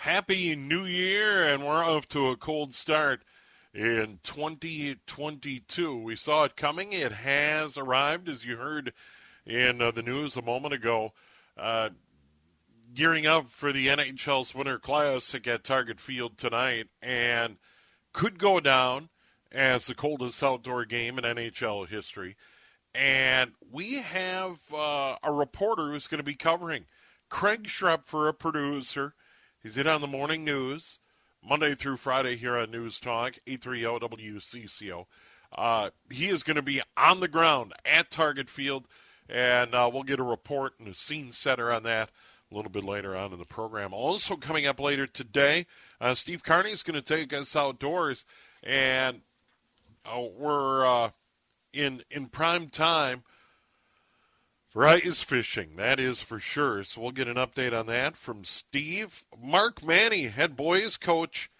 Happy New Year, and we're off to a cold start in 2022. We saw it coming. It has arrived, as you heard in uh, the news a moment ago. Uh, gearing up for the NHL's Winter Classic at Target Field tonight, and could go down as the coldest outdoor game in NHL history. And we have uh, a reporter who's going to be covering Craig Schrepfer, a producer He's in on the morning news, Monday through Friday here on News Talk, 830 WCCO. Uh, he is going to be on the ground at Target Field, and uh, we'll get a report and a scene setter on that a little bit later on in the program. Also, coming up later today, uh, Steve Carney is going to take us outdoors, and uh, we're uh, in in prime time for ice fishing, that is for sure. So we'll get an update on that from Steve. Mark Manney, head boys coach,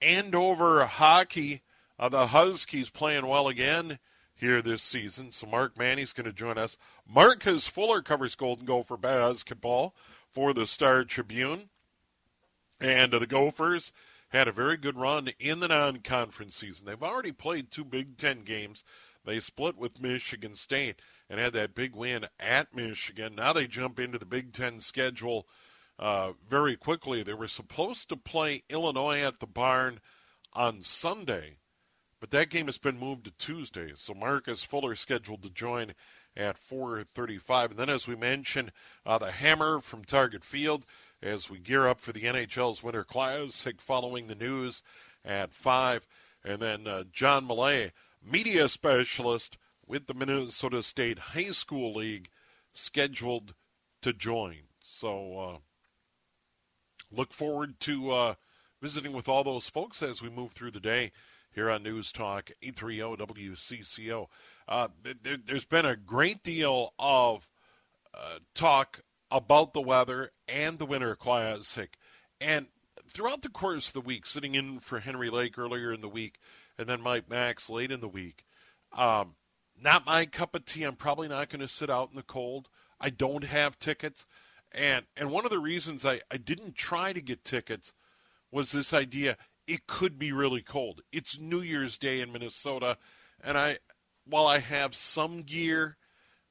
Andover hockey. Uh, the Huskies playing well again here this season. So Mark Manney's going to join us. Marcus Fuller covers Golden Gopher basketball for the Star Tribune. And uh, the Gophers had a very good run in the non-conference season. They've already played two Big Ten games. They split with Michigan State and had that big win at Michigan. Now they jump into the Big Ten schedule uh, very quickly. They were supposed to play Illinois at the barn on Sunday, but that game has been moved to Tuesday. So Marcus Fuller scheduled to join at 4:35. And then, as we mentioned, uh, the Hammer from Target Field as we gear up for the NHL's Winter Classic, following the news at five, and then uh, John Millea, media specialist with the Minnesota State High School League scheduled to join. So uh, look forward to uh, visiting with all those folks as we move through the day here on News Talk 830 WCCO. Uh, there, has been a great deal of uh, talk about the weather and the Winter Classic. And throughout the course of the week, sitting in for Henry Lake earlier in the week, and then Mike Max late in the week, um, not my cup of tea. I'm probably not going to sit out in the cold. I don't have tickets. And and one of the reasons I, I didn't try to get tickets was this idea it could be really cold. It's New Year's Day in Minnesota, and I while I have some gear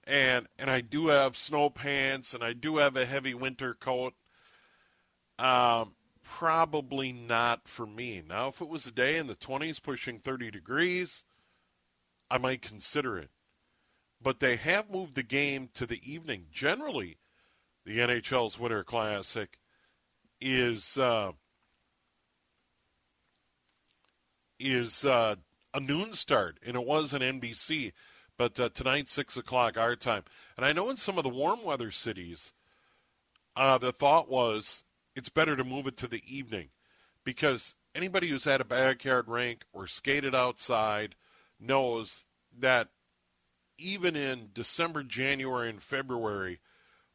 and and I do have snow pants and I do have a heavy winter coat, um, probably not for me. Now if it was a day in the 20s pushing 30 degrees, I might consider it. But they have moved the game to the evening. Generally, the NHL's Winter Classic is uh, is uh, a noon start, and it was an NBC. But uh, tonight, six o'clock our time. And I know in some of the warm weather cities, uh, the thought was it's better to move it to the evening because anybody who's at a backyard rink or skated outside knows that even in December, January, and February,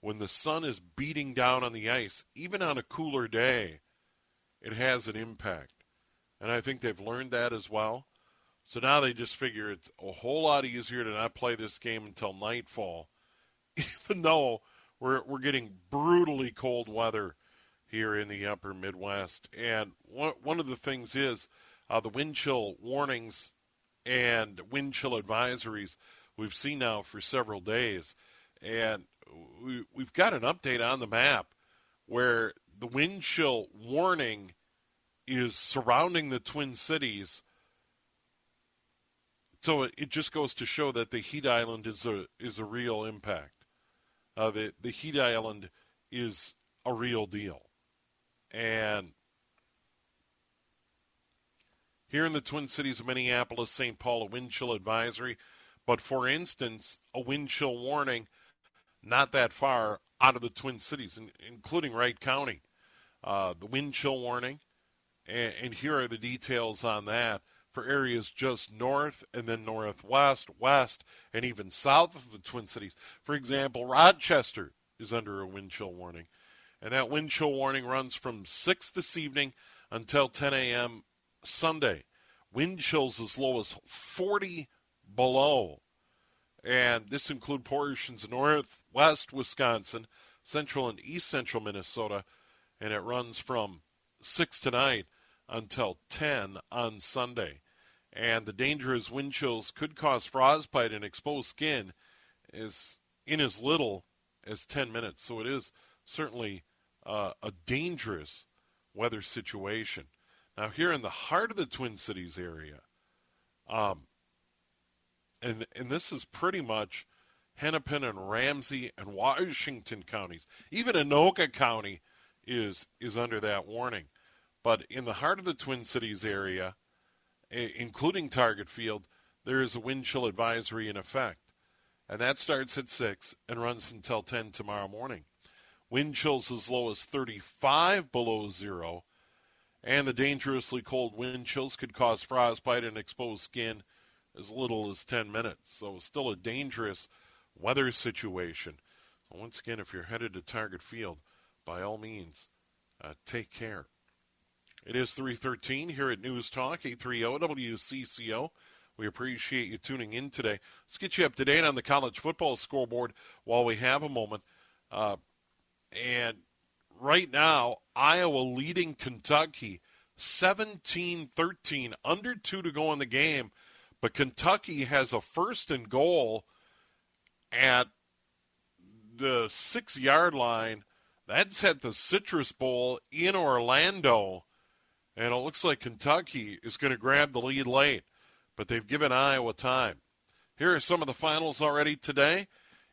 when the sun is beating down on the ice, even on a cooler day, it has an impact. And I think they've learned that as well. So now they just figure it's a whole lot easier to not play this game until nightfall, even though we're, we're getting brutally cold weather here in the upper Midwest. And one, one of the things is uh, the wind chill warnings and wind chill advisories we've seen now for several days. And we, we've got an update on the map where the wind chill warning is surrounding the Twin Cities. So it just goes to show that the heat island is a is a real impact. Uh, the the heat island is a real deal, and here in the Twin Cities of Minneapolis, St. Paul, a wind chill advisory, but for instance, a wind chill warning not that far out of the Twin Cities, including Wright County. Uh, the wind chill warning, and, and here are the details on that for areas just north and then northwest, west, and even south of the Twin Cities. For example, Rochester is under a wind chill warning, and that wind chill warning runs from 6 this evening until 10 a.m. Sunday. Wind chills as low as 40 below. And this include portions of northwest Wisconsin, central and east central Minnesota, and it runs from 6 tonight until 10 on Sunday. And the dangerous wind chills could cause frostbite and exposed skin is in as little as 10 minutes. So it is certainly uh, a dangerous weather situation. Now, here in the heart of the Twin Cities area, um, and and this is pretty much Hennepin and Ramsey and Washington counties. Even Anoka County is is under that warning. But in the heart of the Twin Cities area, including Target Field, there is a wind chill advisory in effect. And that starts at 6 and runs until 10 tomorrow morning. Wind chills as low as 35 below zero and the dangerously cold wind chills could cause frostbite and exposed skin as little as 10 minutes. So, still a dangerous weather situation. So once again, if you're headed to Target Field, by all means, uh, take care. It is 313 here at News Talk, 830 WCCO. We appreciate you tuning in today. Let's get you up to date on the college football scoreboard while we have a moment. Uh, and right now, Iowa leading Kentucky 17 13, under two to go in the game. But Kentucky has a first and goal at the six yard line. That's at the Citrus Bowl in Orlando. And it looks like Kentucky is going to grab the lead late, but they've given Iowa time. Here are some of the finals already today.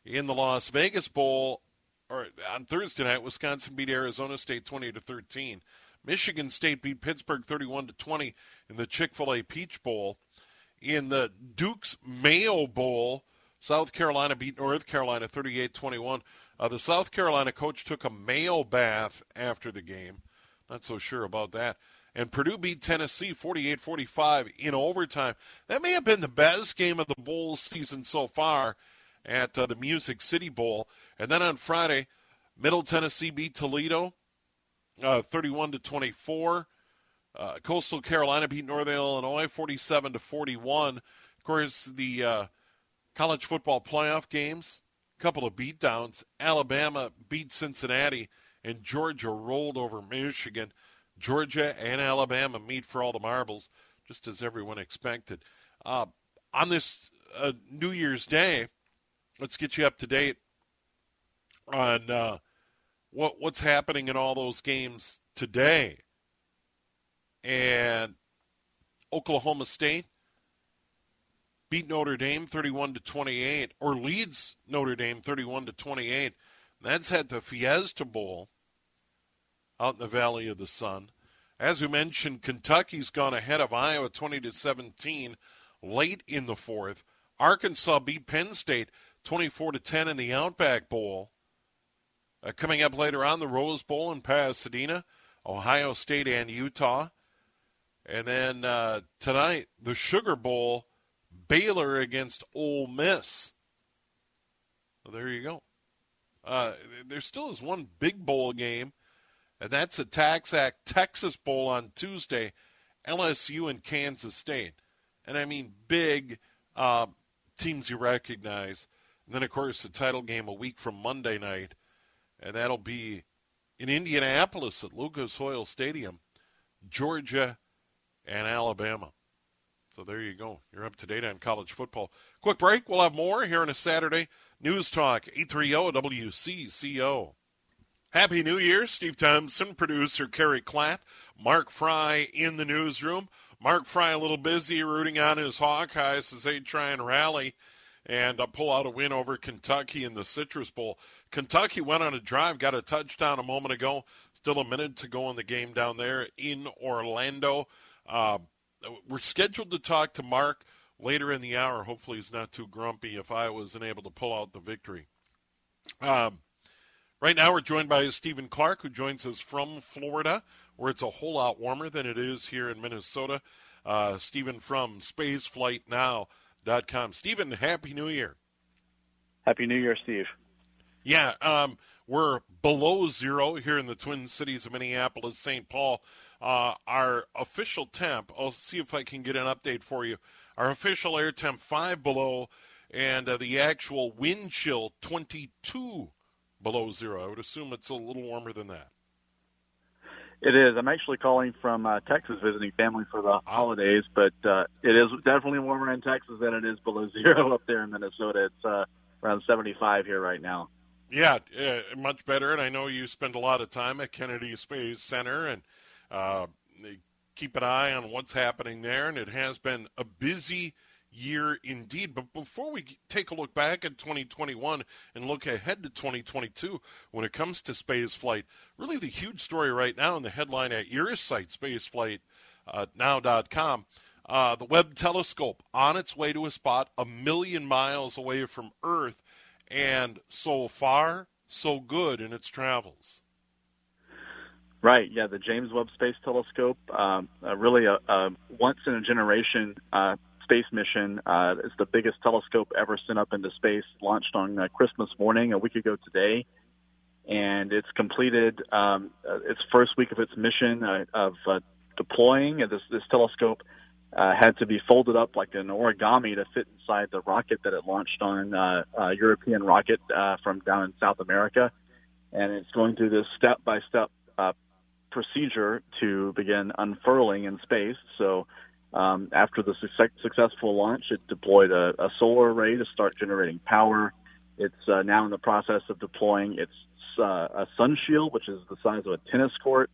In the Las Vegas Bowl, or on Thursday night, Wisconsin beat Arizona State 20 to 13. Michigan State beat Pittsburgh 31 to 20 in the Chick-fil-A Peach Bowl. In the Duke's Mayo Bowl, South Carolina beat North Carolina 38-21. Uh, the South Carolina coach took a Mayo bath after the game. Not so sure about that. And Purdue beat Tennessee 48-45 in overtime. That may have been the best game of the bowl season so far at uh, the Music City Bowl. And then on Friday, Middle Tennessee beat Toledo, uh, 31 to 24. Uh, Coastal Carolina beat Northern Illinois, 47 to 41. Of course, the uh, college football playoff games, a couple of beatdowns. Alabama beat Cincinnati, and Georgia rolled over Michigan. Georgia and Alabama meet for all the marbles, just as everyone expected. On this New Year's Day, let's get you up to date on uh, what what's happening in all those games today. And Oklahoma State beat Notre Dame 31 to 28, or leads Notre Dame 31 to 28. That's at the Fiesta Bowl out in the Valley of the Sun. As we mentioned, Kentucky's gone ahead of Iowa 20 to 17 late in the fourth. Arkansas beat Penn State 24 to 10 in the Outback Bowl. Uh, coming up later on, the Rose Bowl in Pasadena, Ohio State and Utah. And then uh, tonight, the Sugar Bowl, Baylor against Ole Miss. Well, there you go. Uh, there still is one big bowl game, and that's the Tax Act Texas Bowl on Tuesday, LSU and Kansas State. And I mean big uh, teams you recognize. And then, of course, the title game a week from Monday night and that'll be in Indianapolis at Lucas Oil Stadium, Georgia and Alabama. So there you go. You're up to date on college football. Quick break. We'll have more here on a Saturday. News Talk 830 WCCO. Happy New Year, Steve Thompson, producer Kerry Klatt, Mark Fry in the newsroom. Mark Fry a little busy rooting on his Hawkeyes as they try and rally and uh, pull out a win over Kentucky in the Citrus Bowl. Kentucky went on a drive, got a touchdown a moment ago. Still a minute to go in the game down there in Orlando. Uh, we're scheduled to talk to Mark later in the hour. Hopefully, he's not too grumpy if I wasn't able to pull out the victory. Um, right now, we're joined by Stephen Clark, who joins us from Florida, where it's a whole lot warmer than it is here in Minnesota. Uh, Stephen from SpaceflightNow.com. Stephen, Happy New Year. Happy New Year, Steve. Yeah, um, we're below zero here in the Twin Cities of Minneapolis, St. Paul. Uh, our official temp, I'll see if I can get an update for you. Our official air temp, five below, and uh, the actual wind chill, 22 below zero. I would assume it's a little warmer than that. It is. I'm actually calling from uh, Texas visiting family for the holidays, but uh, it is definitely warmer in Texas than it is below zero up there in Minnesota. It's uh, around 75 here right now. Yeah, uh, much better. And I know you spend a lot of time at Kennedy Space Center and uh, keep an eye on what's happening there. And it has been a busy year indeed. But before we take a look back at 2021 and look ahead to 2022, when it comes to space flight, really the huge story right now in the headline at your site, spaceflightnow.com. Uh, the Webb telescope on its way to a spot a million miles away from Earth, and so far, so good in its travels. Right. Yeah, the James Webb Space Telescope, um, uh, really a, a once in a generation uh, space mission. Uh, it's the biggest telescope ever sent up into space. Launched on uh, Christmas morning a week ago today, and it's completed um, uh, its first week of its mission uh, of uh, deploying. This this telescope had to be folded up like an origami to fit inside the rocket that it launched on, a European rocket from down in South America, and it's going through this step by step procedure to begin unfurling in space. So um, after the su- successful launch, it deployed a, a, solar array to start generating power. It's uh, now in the process of deploying its uh, a sun shield, which is the size of a tennis court,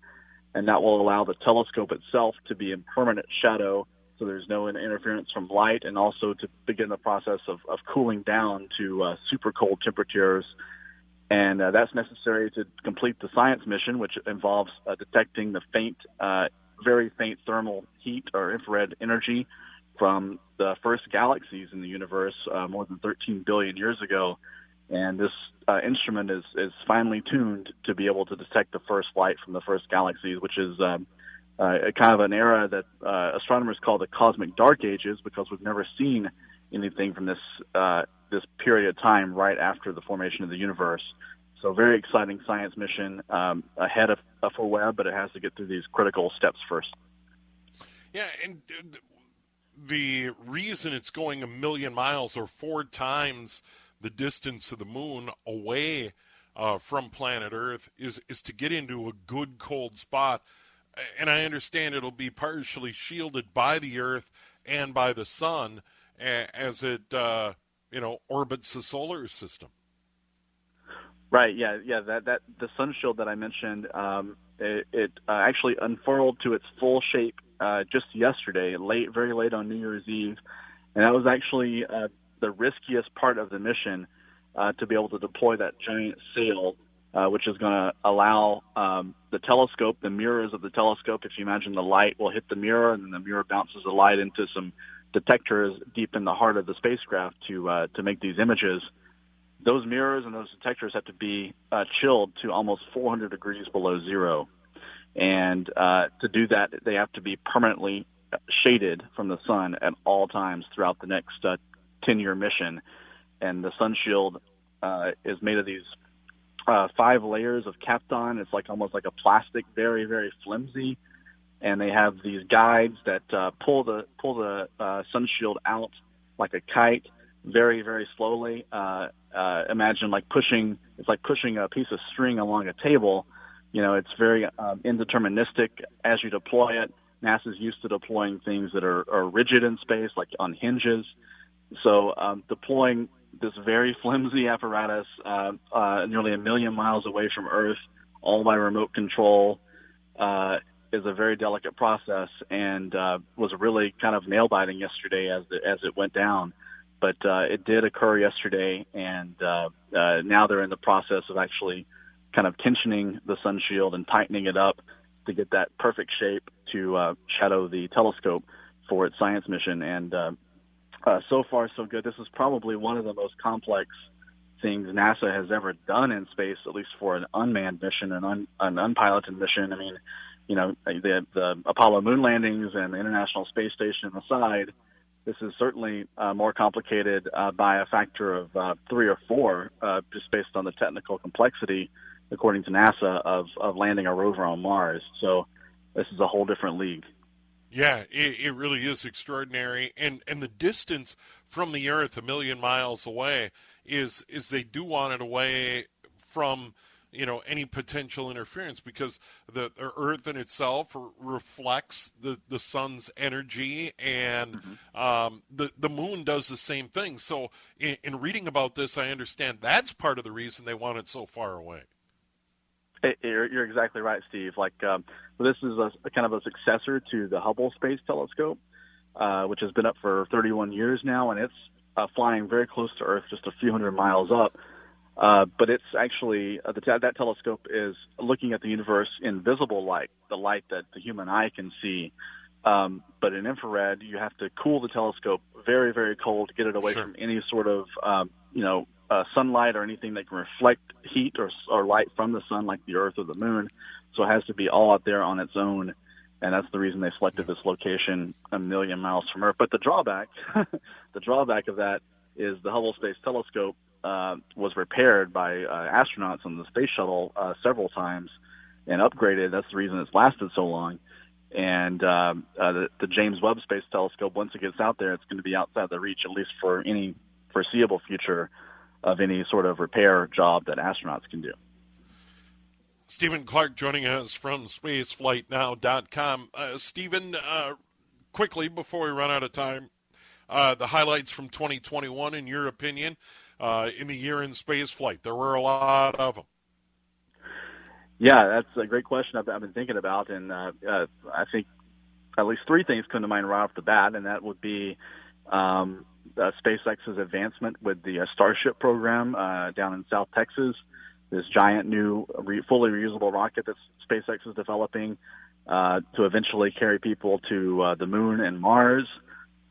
and that will allow the telescope itself to be in permanent shadow, so there's no interference from light, and also to begin the process of, of cooling down to uh, super cold temperatures and uh, that's necessary to complete the science mission, which involves uh, detecting the faint, uh, very faint thermal heat or infrared energy from the first galaxies in the universe uh, more than 13 billion years ago. And this uh, instrument is, is finely tuned to be able to detect the first light from the first galaxies, which is um, uh, kind of an era that astronomers call the cosmic dark ages because we've never seen anything from this this period of time right after the formation of the universe. So very exciting science mission um, ahead of, of Webb, but it has to get through these critical steps first. Yeah, and the reason it's going a million miles or four times the distance of the moon away uh, from planet Earth is is to get into a good cold spot. And I understand it'll be partially shielded by the Earth and by the sun as it uh, you know orbits the solar system. Right. Yeah. Yeah. That that the sun shield that I mentioned, um, it, it uh, actually unfurled to its full shape uh, just yesterday, late, very late on New Year's Eve, and that was actually uh, the riskiest part of the mission uh, to be able to deploy that giant sail, uh, which is going to allow um, the telescope, the mirrors of the telescope. If you imagine the light will hit the mirror, and then the mirror bounces the light into some detectors deep in the heart of the spacecraft to uh, to make these images. Those mirrors and those detectors have to be uh, chilled to almost 400 degrees below zero, and uh, to do that, they have to be permanently shaded from the sun at all times throughout the next uh, 10-year mission. And the sun shield uh, is made of these uh, five layers of Kapton. It's like almost like a plastic, very very flimsy and they have these guides that uh, pull the pull the uh, sun shield out like a kite, very very slowly. Uh, uh, imagine like pushing it's like pushing a piece of string along a table. You know, it's very um, indeterministic as you deploy it. NASA's used to deploying things that are, are rigid in space, like on hinges. So um, deploying this very flimsy apparatus uh, uh, nearly a million miles away from Earth all by remote control, uh, is a very delicate process and uh, was really kind of nail biting yesterday as the, as it went down. But uh, it did occur yesterday, and uh, uh, now they're in the process of actually kind of tensioning the sun shield and tightening it up to get that perfect shape to uh, shadow the telescope for its science mission. And uh, uh, so far, so good. This is probably one of the most complex things NASA has ever done in space, at least for an unmanned mission, an, un, an unpiloted mission. I mean, you know, the, the Apollo moon landings and the International Space Station aside, this is certainly uh, more complicated uh, by a factor of uh, three or four, uh, just based on the technical complexity, according to NASA, of, of landing a rover on Mars. So this is a whole different league. Yeah, it, it really is extraordinary, and and the distance from the Earth, a million miles away, is is they do want it away from you know any potential interference because the, the earth in itself reflects the, the sun's energy and mm-hmm. um, the the moon does the same thing. So in, in, reading about this i understand that's part of the reason they want it so far away. You're, you're exactly right steve. Like um, this is a, a, kind of a successor to the hubble space telescope uh, which has been up for 31 years now and it's uh, flying very close to earth just a few hundred miles up uh, but it's actually uh, the, that telescope is looking at the universe in visible light, the light that the human eye can see. Um, but in infrared, you have to cool the telescope very, very cold to get it away sure. from any sort of, um, you know, uh, sunlight or anything that can reflect heat or, or light from the sun, like the Earth or the Moon. So it has to be all out there on its own, and that's the reason they selected this location a million miles from Earth. But the drawback, the drawback of that is the Hubble Space Telescope uh, was repaired by uh, astronauts on the space shuttle uh, several times and upgraded. That's the reason it's lasted so long. And um, uh, the, the James Webb Space Telescope, once it gets out there, it's going to be outside the reach, at least for any foreseeable future, of any sort of repair job that astronauts can do. Stephen Clark joining us from spaceflightnow.com. Uh, Stephen, uh, quickly before we run out of time, uh, the highlights from 2021, in your opinion, uh, in the year in space flight? There were a lot of them. Yeah, that's a great question I've, I've been thinking about, and uh, uh, I think at least three things come to mind right off the bat, and that would be um, uh, SpaceX's advancement with the uh, Starship program uh, down in South Texas, this giant new re- fully reusable rocket that SpaceX is developing uh, to eventually carry people to uh, the moon and Mars.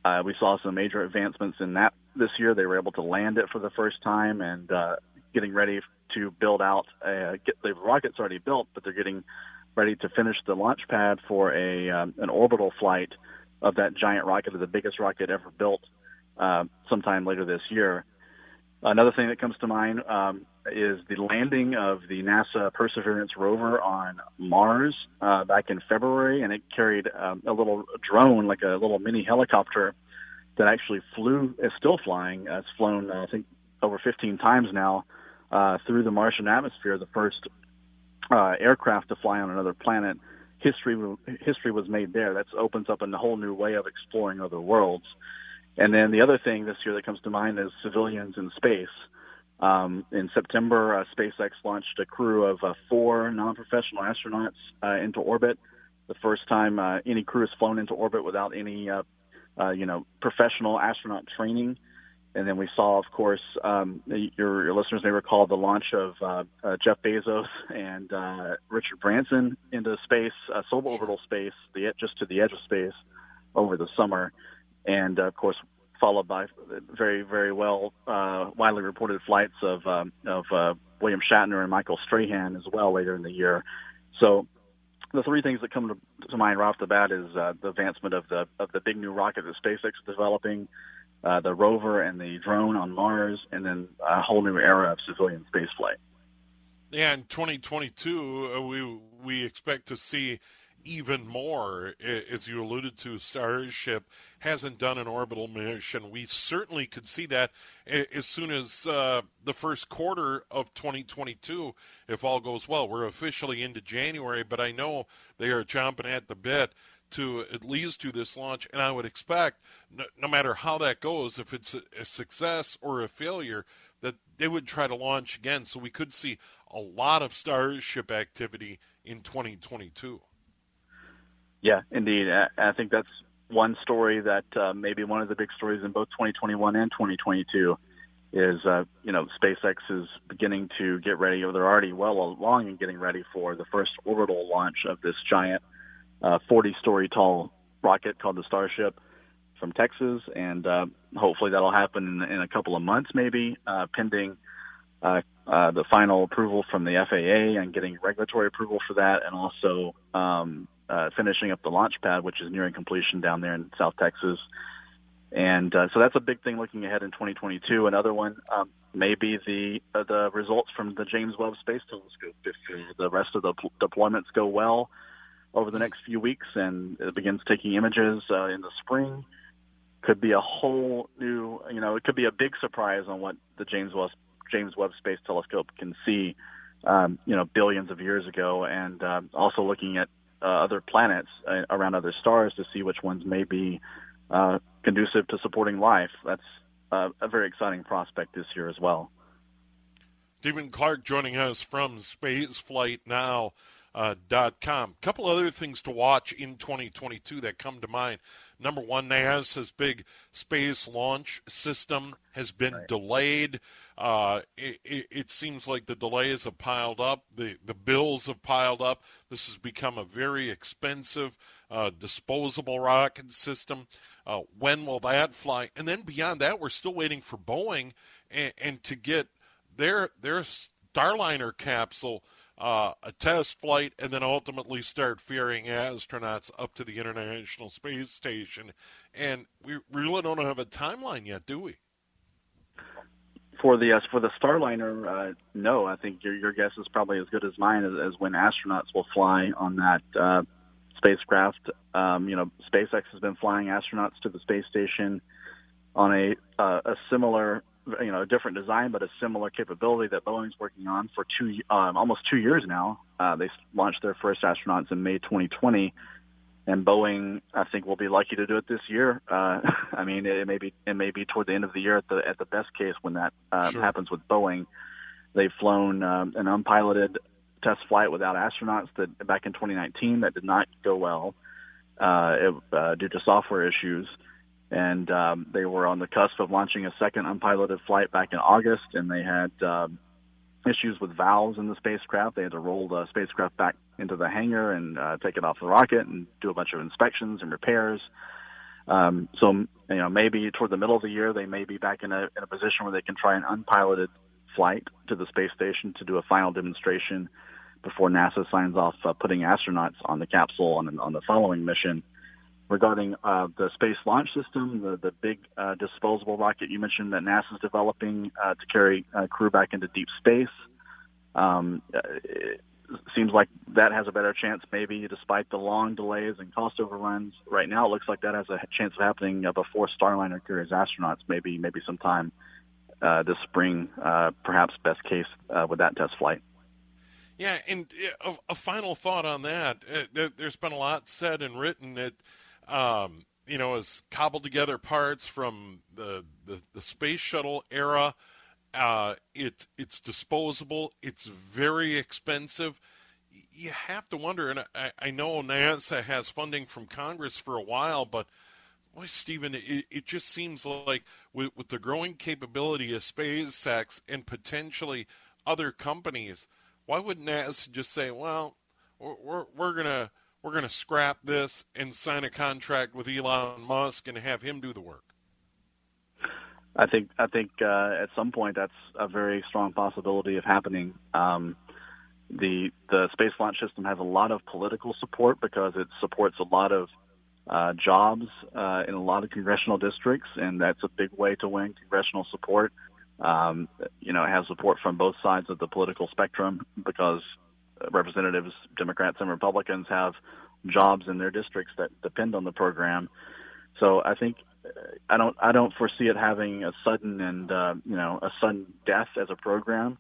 Uh, we saw some major advancements in that this year. They were able to land it for the first time and uh, getting ready to build out. A, get the rocket's already built, but they're getting ready to finish the launch pad for a um, an orbital flight of that giant rocket, the biggest rocket ever built, uh, sometime later this year. Another thing that comes to mind um, is the landing of the NASA Perseverance rover on Mars uh, back in February, and it carried um, a little drone, like a little mini helicopter, that actually flew, is still flying. Uh, it's flown, uh, I think, over 15 times now uh, through the Martian atmosphere. The first uh, aircraft to fly on another planet. History history was made there. That opens up a whole new way of exploring other worlds. And then the other thing this year that comes to mind is civilians in space. Um, in September, uh, SpaceX launched a crew of uh, four non-professional astronauts uh, into orbit. The first time uh, any crew has flown into orbit without any uh, uh, you know, professional astronaut training. And then we saw, of course, um, your, your listeners may recall the launch of Jeff Bezos and Richard Branson into space, suborbital space, the just to the edge of space over the summer, and of course, followed by very, very well, uh, widely reported flights of um, of uh, William Shatner and Michael Strahan as well later in the year. So the three things that come to, to mind right off the bat is uh, the advancement of the of the big new rocket that SpaceX is developing, uh, the rover and the drone on Mars, and then a whole new era of civilian spaceflight. Yeah, in 2022, uh, we we expect to see even more, as you alluded to, Starship hasn't done an orbital mission. We certainly could see that as soon as uh, the first quarter of 2022, if all goes well. We're officially into January, but I know they are chomping at the bit to at least do this launch, and I would expect, no, matter how that goes, if it's a success or a failure, that they would try to launch again. So we could see a lot of Starship activity in 2022. Yeah, indeed. I think that's one story that uh, maybe one of the big stories in both 2021 and 2022 is uh, you know SpaceX is beginning to get ready, or they're already well along in getting ready for the first orbital launch of this giant uh, 40-story tall rocket called the Starship from Texas, and uh, hopefully that'll happen in, in a couple of months, maybe uh, pending uh, uh, the final approval from the FAA and getting regulatory approval for that, and also um, uh, finishing up the launch pad, which is nearing completion down there in South Texas. And uh, so that's a big thing looking ahead in 2022. Another one um, may be the uh, the results from the James Webb Space Telescope. If uh, the rest of the p- deployments go well over the next few weeks and it begins taking images uh, in the spring, could be a whole new, you know, it could be a big surprise on what the James Webb James Webb Space Telescope can see, um, you know, billions of years ago, and uh, also looking at uh, other planets uh, around other stars to see which ones may be uh, conducive to supporting life. That's uh, a very exciting prospect this year as well. Stephen Clark joining us from spaceflightnow.com. Uh, dot com. A couple other things to watch in 2022 that come to mind. Number one, NASA's big space launch system has been right. delayed. Uh, it, it, seems like the delays have piled up, the, the bills have piled up. This has become a very expensive uh, disposable rocket system. Uh, when will that fly? And then beyond that, we're still waiting for Boeing and, and to get their their Starliner capsule. Uh, a test flight, and then ultimately start ferrying astronauts up to the International Space Station. And we really don't have a timeline yet, do we? For the uh, for the Starliner, uh, no, I think your your guess is probably as good as mine as, as when astronauts will fly on that uh, spacecraft. Um, you know, SpaceX has been flying astronauts to the space station on a uh, a similar, you know, a different design but a similar capability that Boeing's working on for two um, almost two years now. Uh, they launched their first astronauts in May 2020 and Boeing, I think, will be lucky to do it this year. Uh, I mean, it may be it may be toward the end of the year at the at the best case when that uh, sure. happens with Boeing. They've flown um, an unpiloted test flight without astronauts that back in 2019 that did not go well uh, it, uh, due to software issues, and um, they were on the cusp of launching a second unpiloted flight back in August, and they had um, issues with valves in the spacecraft. They had to roll the spacecraft back into the hangar and uh, take it off the rocket and do a bunch of inspections and repairs. Um, so, you know, maybe toward the middle of the year, they may be back in a, in a position where they can try an unpiloted flight to the space station to do a final demonstration before NASA signs off uh, putting astronauts on the capsule on, on the following mission. Regarding uh, the Space Launch System, the, the big uh, disposable rocket you mentioned that NASA is developing uh, to carry uh, crew back into deep space, um, it seems like that has a better chance, maybe despite the long delays and cost overruns. Right now, it looks like that has a chance of happening uh, before Starliner carries astronauts, maybe maybe sometime uh, this spring, perhaps best case with that test flight. Yeah, and a, a final thought on that. There's been a lot said and written that um, you know, has cobbled together parts from the the, the space shuttle era. Uh, it it's disposable. It's very expensive. You have to wonder, and I, I know NASA has funding from Congress for a while, but boy, Stephen, it, it just seems like with, with the growing capability of SpaceX and potentially other companies, why wouldn't NASA just say, well, we're, we're, we're going to we're going to scrap this and sign a contract with Elon Musk and have him do the work? I think I think uh, at some point that's a very strong possibility of happening. Um, the the space launch system has a lot of political support because it supports a lot of uh, jobs uh, in a lot of congressional districts, and that's a big way to win congressional support. Um, you know, it has support from both sides of the political spectrum because representatives, Democrats and Republicans, have jobs in their districts that depend on the program. So I think I don't I don't foresee it having a sudden and uh, you know a sudden death as a program,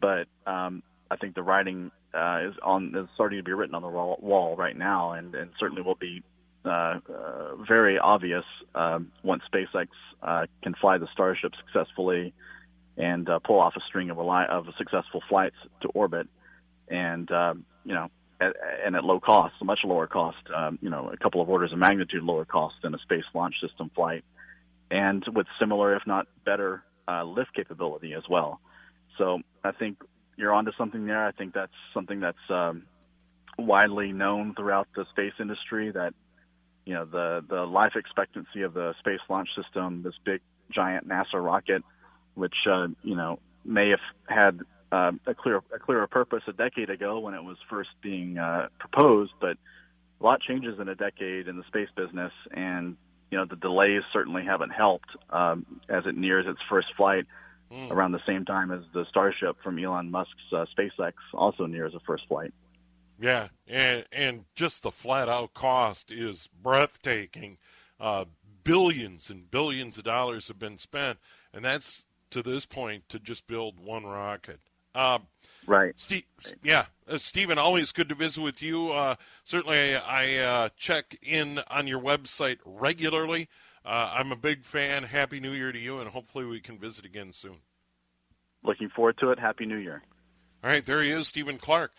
but um, I think the writing uh, is on is starting to be written on the wall, wall right now, and, and certainly will be uh, uh, very obvious um, once SpaceX uh, can fly the Starship successfully and uh, pull off a string of, a li- of successful flights to orbit, and um, you know, at, and at low cost, a much lower cost, um, you know, a couple of orders of magnitude lower cost than a space launch system flight, and with similar, if not better, uh, lift capability as well. So I think you're onto something there. I think that's something that's um, widely known throughout the space industry that you know the the life expectancy of the space launch system, this big giant NASA rocket, which uh, you know may have had uh, a clear a clearer purpose a decade ago when it was first being uh, proposed, but a lot changes in a decade in the space business, and you know the delays certainly haven't helped um, as it nears its first flight mm. around the same time as the Starship from Elon Musk's uh, SpaceX also nears a first flight. Yeah, and and just the flat out cost is breathtaking. Uh, billions and billions of dollars have been spent, and that's to this point to just build one rocket. Uh, right. Steve, yeah, uh, Stephen, always good to visit with you. Uh, certainly, I uh, check in on your website regularly. Uh, I'm a big fan. Happy New Year to you, and hopefully we can visit again soon. Looking forward to it. Happy New Year. All right, there he is, Stephen Clark.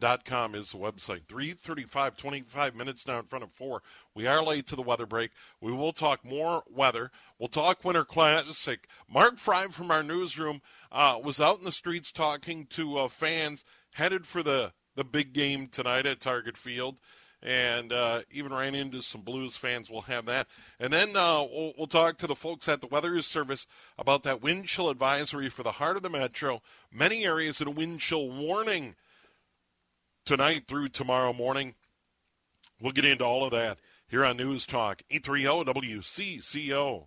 SpaceFlightNow.com is the website. 335, 25 minutes now in front of 4. We are late to the weather break. We will talk more weather. We'll talk Winter Classic. Mark Fry from our newsroom uh, was out in the streets talking to uh, fans headed for the, the big game tonight at Target Field and uh, even ran into some Blues fans. We'll have that. And then uh, we'll, we'll, talk to the folks at the Weather Service about that wind chill advisory for the heart of the metro. Many areas in a wind chill warning tonight through tomorrow morning. We'll get into all of that here on News Talk 830 WCCO.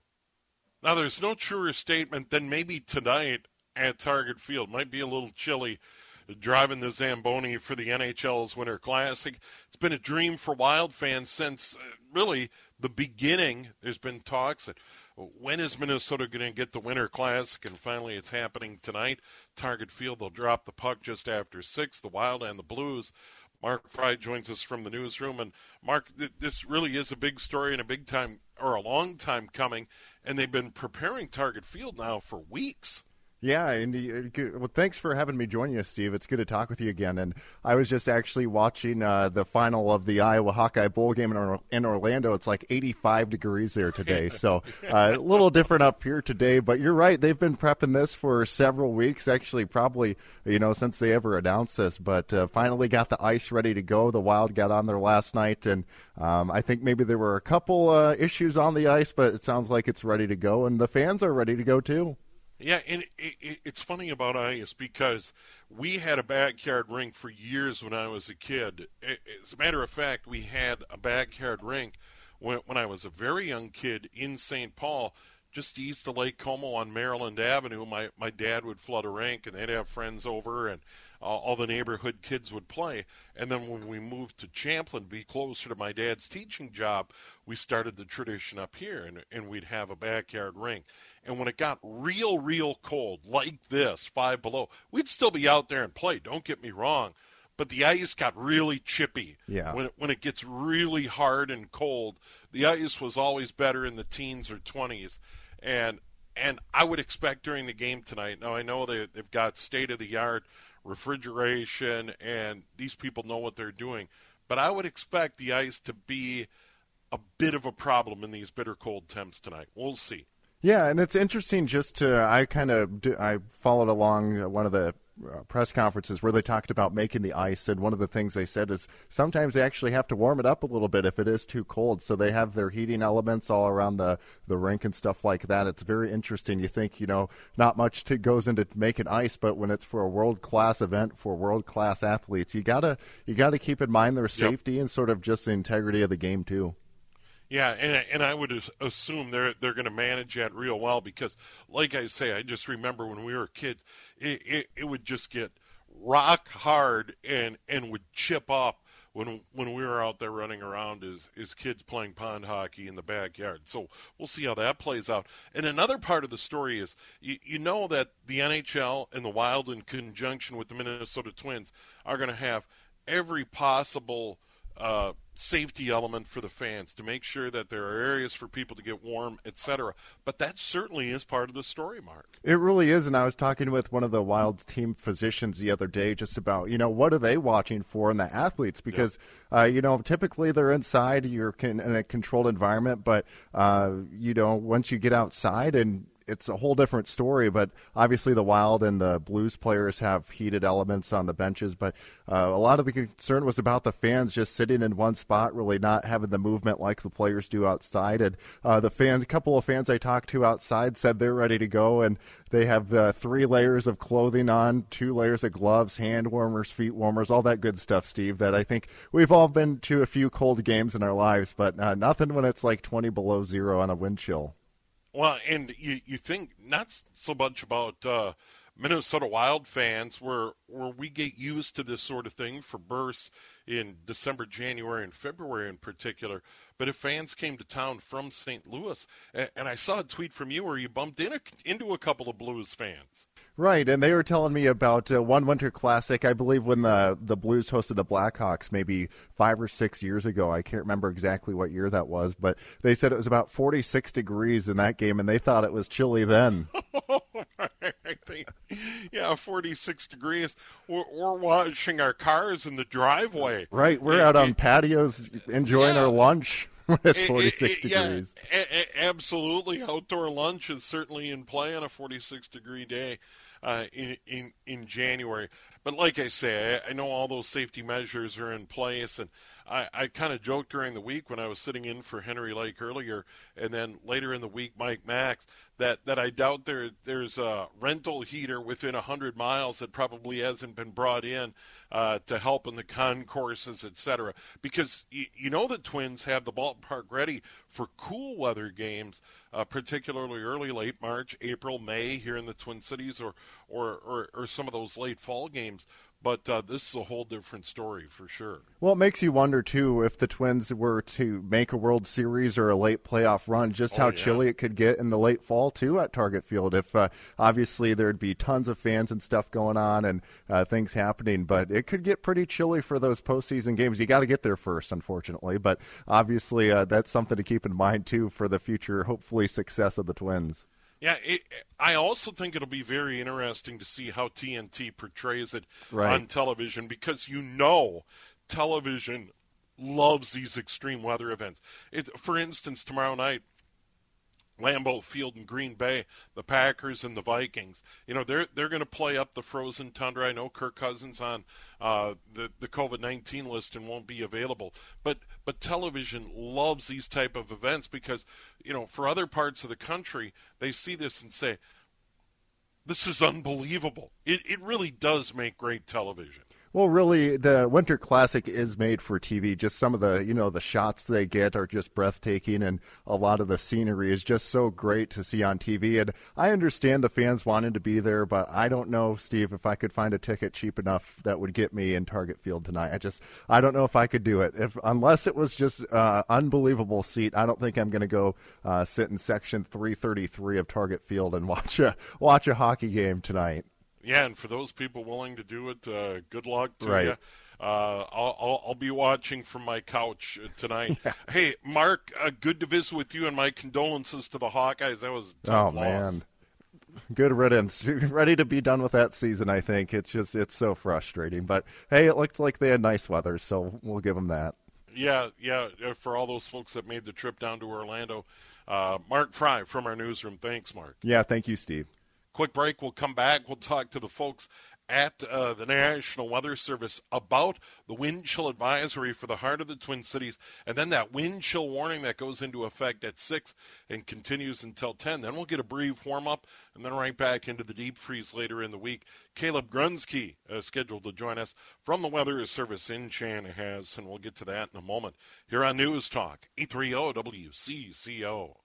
Now, there's no truer statement than maybe tonight at Target Field. Might be a little chilly driving the Zamboni for the NHL's Winter Classic. It's been a dream for Wild fans since uh, really the beginning. There's been talks that when is Minnesota going to get the Winter Classic? And finally, it's happening tonight. Target Field, they'll drop the puck just after 6. The Wild and the Blues. Mark Fry joins us from the newsroom. And, Mark, this really is a big story and a big time, or a long time coming. And they've been preparing Target Field now for weeks. Yeah, and uh, well, thanks for having me join you, Steve. It's good to talk with you again. And I was just actually watching uh, the final of the Iowa Hawkeye Bowl game in, in Orlando. It's like 85 degrees there today, so uh, a little different up here today. But you're right; they've been prepping this for several weeks, actually, probably you know since they ever announced this. But uh, finally got the ice ready to go. The Wild got on there last night, and um, I think maybe there were a couple uh, issues on the ice, but it sounds like it's ready to go, and the fans are ready to go too. Yeah, and it, it, it's funny about ice because we had a backyard rink for years when I was a kid. As a matter of fact, we had a backyard rink when, when I was a very young kid in St. Paul, just east of Lake Como on Maryland Avenue. My my dad would flood a rink, and they'd have friends over, and uh, all the neighborhood kids would play. And then when we moved to Champlin, to be closer to my dad's teaching job, we started the tradition up here, and, and we'd have a backyard rink. And when it got real, real cold, like this, five below, we'd still be out there and play. Don't get me wrong. But the ice got really chippy. Yeah. When it, when it gets really hard and cold, the ice was always better in the teens or 20s. And and I would expect during the game tonight. Now I know they they've got state of the art refrigeration and these people know what they're doing, but I would expect the ice to be a bit of a problem in these bitter cold temps tonight. We'll see. Yeah, and it's interesting just to I kind of I followed along one of the uh, press conferences where they talked about making the ice, and one of the things they said is sometimes they actually have to warm it up a little bit if it is too cold. So they have their heating elements all around the the rink and stuff like that. It's very interesting. You think you know not much to, goes into making ice, but when it's for a world class event for world class athletes, you gotta you gotta keep in mind their safety yep. and sort of just the integrity of the game too. Yeah, and and I would assume they're they're going to manage that real well because, like I say, I just remember when we were kids, it, it, it would just get rock hard and and would chip up when when we were out there running around as as kids playing pond hockey in the backyard. So we'll see how that plays out. And another part of the story is you, you know that the NHL and the Wild, in conjunction with the Minnesota Twins, are going to have every possible uh, safety element for the fans to make sure that there are areas for people to get warm, etc. But that certainly is part of the story, Mark. It really is, and I was talking with one of the Wild team physicians the other day just about you know what are they watching for in the athletes because yeah. uh, you know typically they're inside, you're in a controlled environment, but uh, you know once you get outside and it's a whole different story. But obviously, the Wild and the Blues players have heated elements on the benches. But uh, a lot of the concern was about the fans just sitting in one spot, really not having the movement like the players do outside. And uh, the fans, a couple of fans I talked to outside, said they're ready to go, and they have uh, three layers of clothing on, two layers of gloves, hand warmers, feet warmers, all that good stuff, Steve. That I think we've all been to a few cold games in our lives, but uh, nothing when it's like 20 below zero on a wind chill. Well, and you you think not so much about uh, Minnesota Wild fans, where where we get used to this sort of thing for bursts in December, January, and February in particular. But if fans came to town from St. Louis, and, and I saw a tweet from you where you bumped in a, into a couple of Blues fans. Right, and they were telling me about uh, one Winter Classic. I believe when the the Blues hosted the Blackhawks, maybe five or six years ago. I can't remember exactly what year that was, but they said it was about forty six degrees in that game, and they thought it was chilly then. yeah, forty six degrees. We're, we're, washing our cars in the driveway. Right, we're out on patios enjoying yeah. our lunch. it's 46 it, it, degrees. Yeah, absolutely. Outdoor lunch is certainly in play on a 46 degree day uh, in, in in January. But like I say, I, I, know all those safety measures are in place, and I, I kind of joked during the week when I was sitting in for Henry Lake earlier, and then later in the week, Mike Max, that, that I doubt there there's a rental heater within hundred miles that probably hasn't been brought in uh, to help in the concourses, etc. Because y- you know the Twins have the ballpark ready for cool weather games, uh, particularly early, late March, April, May here in the Twin Cities, or or, or, or some of those late fall games. But uh, this is a whole different story for sure. Well, it makes you wonder too if the Twins were to make a World Series or a late playoff run, just oh, how yeah. chilly it could get in the late fall too at Target Field. If uh, obviously there'd be tons of fans and stuff going on and uh, things happening, but it could get pretty chilly for those postseason games. You got to get there first, unfortunately. But obviously, uh, that's something to keep in mind too for the future, hopefully, success of the Twins. Yeah, it, I also think it'll be very interesting to see how TNT portrays it right. on television because you know television loves these extreme weather events. It, for instance, tomorrow night Lambeau Field in Green Bay, the Packers and the Vikings. You know they're they're going to play up the frozen tundra. I know Kirk Cousins on uh, the the COVID nineteen list and won't be available, but but television loves these type of events because you know for other parts of the country they see this and say, "This is unbelievable." It it really does make great television. Well, really, the Winter Classic is made for TV. Just some of the, you know, the shots they get are just breathtaking, and a lot of the scenery is just so great to see on TV. And I understand the fans wanted to be there, but I don't know, Steve, if I could find a ticket cheap enough that would get me in Target Field tonight. I just, I don't know if I could do it. If unless it was just uh, unbelievable seat, I don't think I'm going to go uh, sit in section 333 of Target Field and watch a watch a hockey game tonight yeah, and for those people willing to do it, uh, good luck to right. you. Uh, I'll, I'll, I'll, be watching from my couch uh, tonight. yeah. Hey, Mark, uh, good to visit with you, and my condolences to the Hawkeyes. That was oh loss. man, good riddance. Ready to be done with that season. I think it's just it's so frustrating. But hey, it looked like they had nice weather, so we'll give them that. Yeah, yeah. Uh, for all those folks that made the trip down to Orlando, uh, Mark Fry from our newsroom. Thanks, Mark. Yeah, thank you, Steve. Quick break. We'll come back. We'll talk to the folks at uh, the National Weather Service about the wind chill advisory for the heart of the Twin Cities, and then that wind chill warning that goes into effect at 6 and continues until 10. Then we'll get a brief warm up and then right back into the deep freeze later in the week. Caleb Grunsky uh, scheduled to join us from the Weather Service in Chanhassen, and we'll get to that in a moment here on News Talk 830 WCCO.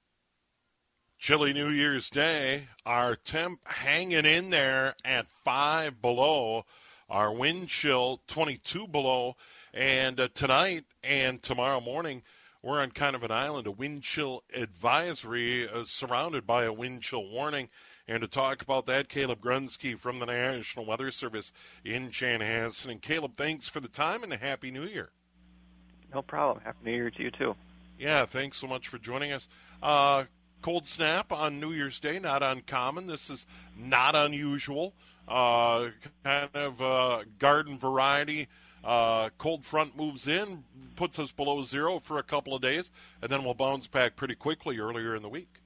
Chilly New Year's Day. Our temp hanging in there at 5 below. Our wind chill 22 below. And uh, tonight and tomorrow morning, we're on kind of an island, a wind chill advisory uh, surrounded by a wind chill warning. And to talk about that, Caleb Grunsky from the National Weather Service in Chanhassen. And Caleb, thanks for the time and a Happy New Year. No problem. Happy New Year to you too. Yeah, thanks so much for joining us. Uh, cold snap on New Year's Day, not uncommon. This is not unusual. Uh, kind of uh, garden variety. Uh, cold front moves in, puts us below zero for a couple of days, and then we'll bounce back pretty quickly earlier in the week.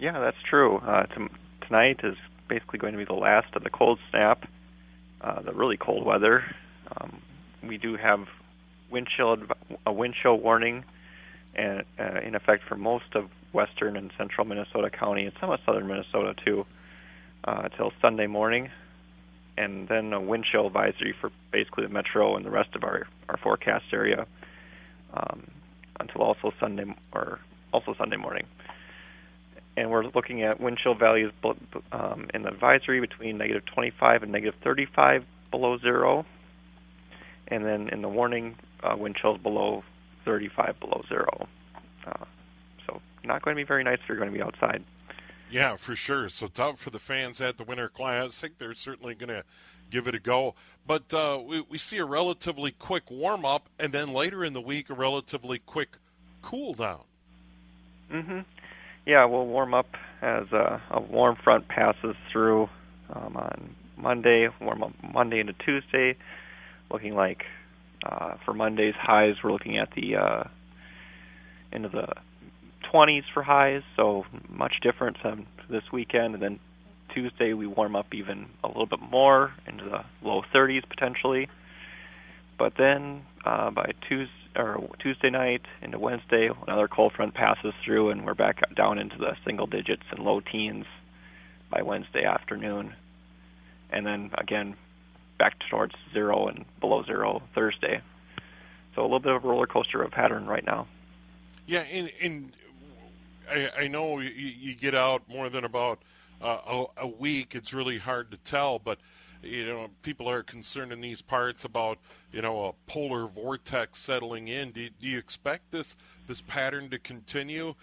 Yeah, that's true. Uh, t- tonight is basically going to be the last of the cold snap, uh, the really cold weather. Um, we do have wind chill, a wind chill warning, and uh, in effect for most of western and central Minnesota County and some of southern Minnesota too, uh, until Sunday morning, and then a wind chill advisory for basically the metro and the rest of our our forecast area um, until also Sunday or also Sunday morning. And we're looking at wind chill values um, in the advisory between negative 25 and negative 35 below zero, and then in the warning, uh, wind chills below 35 below zero. Uh, not going to be very nice if you're going to be outside. Yeah, for sure. So it's out for the fans at the Winter Classic. They're certainly going to give it a go. But uh, we, we see a relatively quick warm up, and then later in the week, a relatively quick cool down. Mm-hmm. Yeah, we'll warm up as a, a warm front passes through um, on Monday, warm up Monday into Tuesday, looking like uh, for Monday's highs, we're looking at the uh, into the 20s for highs, so much different from this weekend. And then Tuesday we warm up even a little bit more into the low 30s potentially. But then uh, by Tuesday or Tuesday night into Wednesday, another cold front passes through, and we're back down into the single digits and low teens by Wednesday afternoon. And then again, back towards zero and below zero Thursday. So a little bit of a roller coaster of pattern right now. Yeah, and, and I, I know you, you, get out more than about uh, a, a, week. It's really hard to tell, but you know people are concerned in these parts about you know a polar vortex settling in. Do, do you expect this this pattern to continue?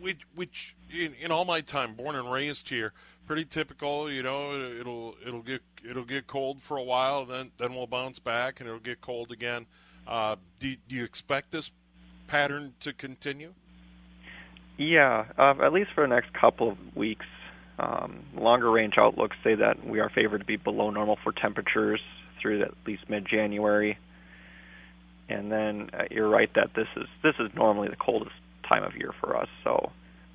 Which, which in, in all my time, born and raised here, pretty typical. You know, it'll it'll get it'll get cold for a while, then then we'll bounce back, and it'll get cold again. Uh, do, do you expect this pattern to continue? Yeah, uh, at least for the next couple of weeks. Um, longer range outlooks say that we are favored to be below normal for temperatures through at least mid-January. And then uh, you're right that this is this is normally the coldest time of year for us, so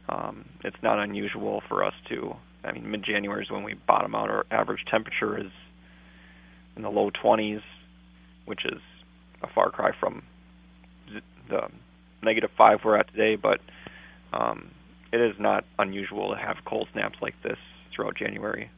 um, it's not unusual for us to I mean, mid January is when we bottom out. Our average temperature is in the low 20s, which is a far cry from the negative five we're at today. But um, it is not unusual to have cold snaps like this throughout January.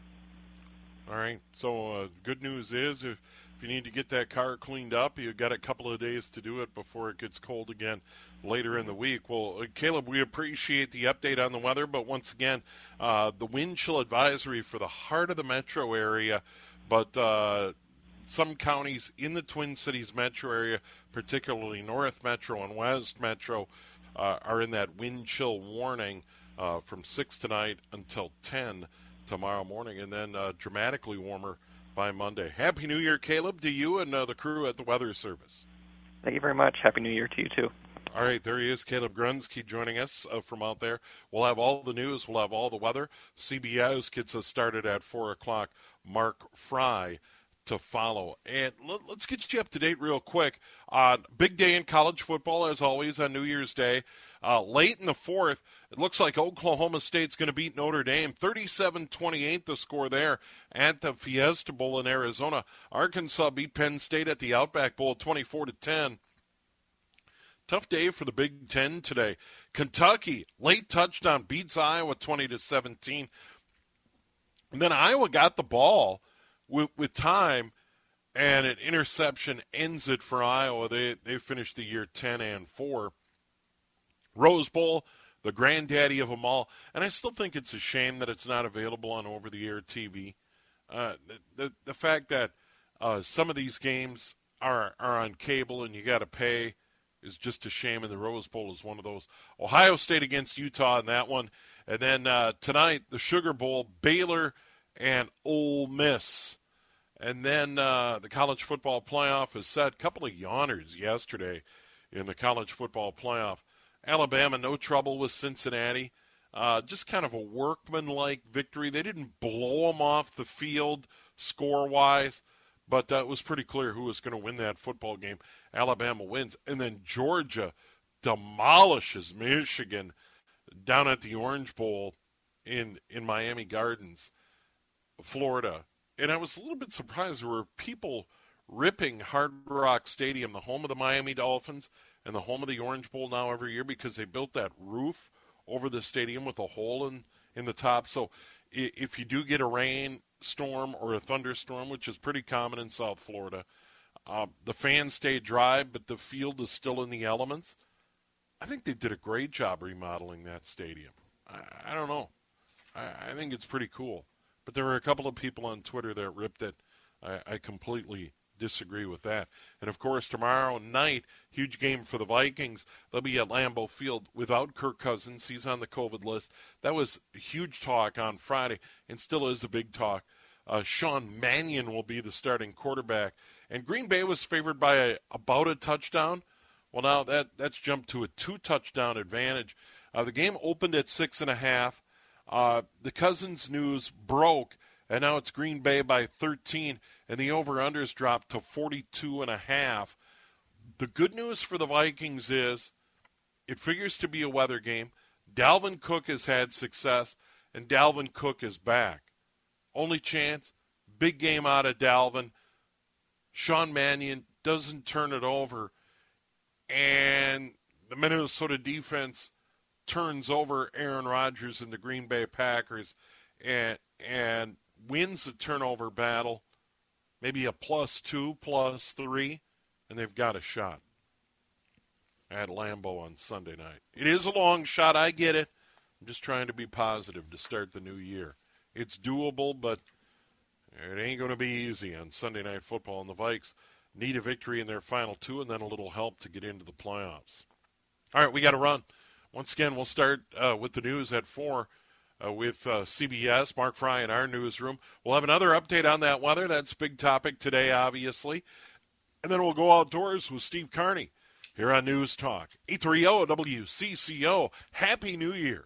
All right. So, uh, good news is if you need to get that car cleaned up, you've got a couple of days to do it before it gets cold again later in the week. Well, uh, Caleb, we appreciate the update on the weather, but once again, uh, the wind chill advisory for the heart of the metro area, but uh, some counties in the Twin Cities metro area, particularly North Metro and West Metro, uh, are in that wind chill warning uh, from 6 tonight until 10 tomorrow morning, and then uh, dramatically warmer by Monday. Happy New Year, Caleb, to you and uh, the crew at the Weather Service. Thank you very much. Happy New Year to you, too. All right, there he is, Caleb Grunsky joining us uh, from out there. We'll have all the news, we'll have all the weather. CBS gets us started at 4 o'clock. Mark Fry to follow. And let, us get you up to date real quick. Uh, big day in college football, as always, on New Year's Day. Uh, late in the fourth, it looks like Oklahoma State's going to beat Notre Dame. 37 28 the score there at the Fiesta Bowl in Arizona. Arkansas beat Penn State at the Outback Bowl 24 10. Tough day for the Big Ten today. Kentucky, late touchdown, beats Iowa 20 to 17. And then Iowa got the ball with, with time, and an interception ends it for Iowa. They they finished the year 10 and 4. Rose Bowl, the granddaddy of them all, and I still think it's a shame that it's not available on over-the-air TV. Uh, the, the, the fact that uh, some of these games are are on cable and you got to pay is just a shame. And the Rose Bowl is one of those. Ohio State against Utah in that one, and then uh, tonight the Sugar Bowl, Baylor and Ole Miss. And then uh, the college football playoff is set. A couple of yawners yesterday in the college football playoff. Alabama, no trouble with Cincinnati. Uh, just kind of a workmanlike victory. They didn't blow them off the field score wise, but uh, it was pretty clear who was going to win that football game. Alabama wins. And then Georgia demolishes Michigan down at the Orange Bowl in, in Miami Gardens, Florida. And I was a little bit surprised. There were people ripping Hard Rock Stadium, the home of the Miami Dolphins and the home of the Orange Bowl now every year because they built that roof over the stadium with a hole in, in the top. So if you do get a rainstorm or a thunderstorm, which is pretty common in South Florida, uh, the fans stay dry, but the field is still in the elements. I think they did a great job remodeling that stadium. I, I don't know. I, I, think it's pretty cool. But there were a couple of people on Twitter that ripped it. I, I completely disagree with that. And of course, tomorrow night, huge game for the Vikings. They'll be at Lambeau Field without Kirk Cousins. He's on the COVID list. That was huge talk on Friday, and still is a big talk. Uh, Sean Mannion will be the starting quarterback, and Green Bay was favored by a, about a touchdown. Well, now that that's jumped to a two touchdown advantage. Uh, the game opened at six and a half. Uh, the Cousins news broke, and now it's Green Bay by 13 and the over-unders dropped to 42 and a half. The good news for the Vikings is it figures to be a weather game. Dalvin Cook has had success, and Dalvin Cook is back. Only chance, big game out of Dalvin. Sean Mannion doesn't turn it over, and the Minnesota defense turns over Aaron Rodgers and the Green Bay Packers and and wins the turnover battle maybe a plus two, plus three, and they've got a shot at Lambeau on Sunday night. It is a long shot, I get it. I'm just trying to be positive to start the new year. It's doable, but it ain't going to be easy on Sunday Night Football. And the Vikes need a victory in their final two and then a little help to get into the playoffs. All right, we got to run. Once again, we'll start uh, with the news at 4 uh, with uh, CBS, Mark Fry in our newsroom. We'll have another update on that weather. That's big topic today, obviously. And then we'll go outdoors with Steve Carney here on News Talk. 830 WCCO. Happy New Year.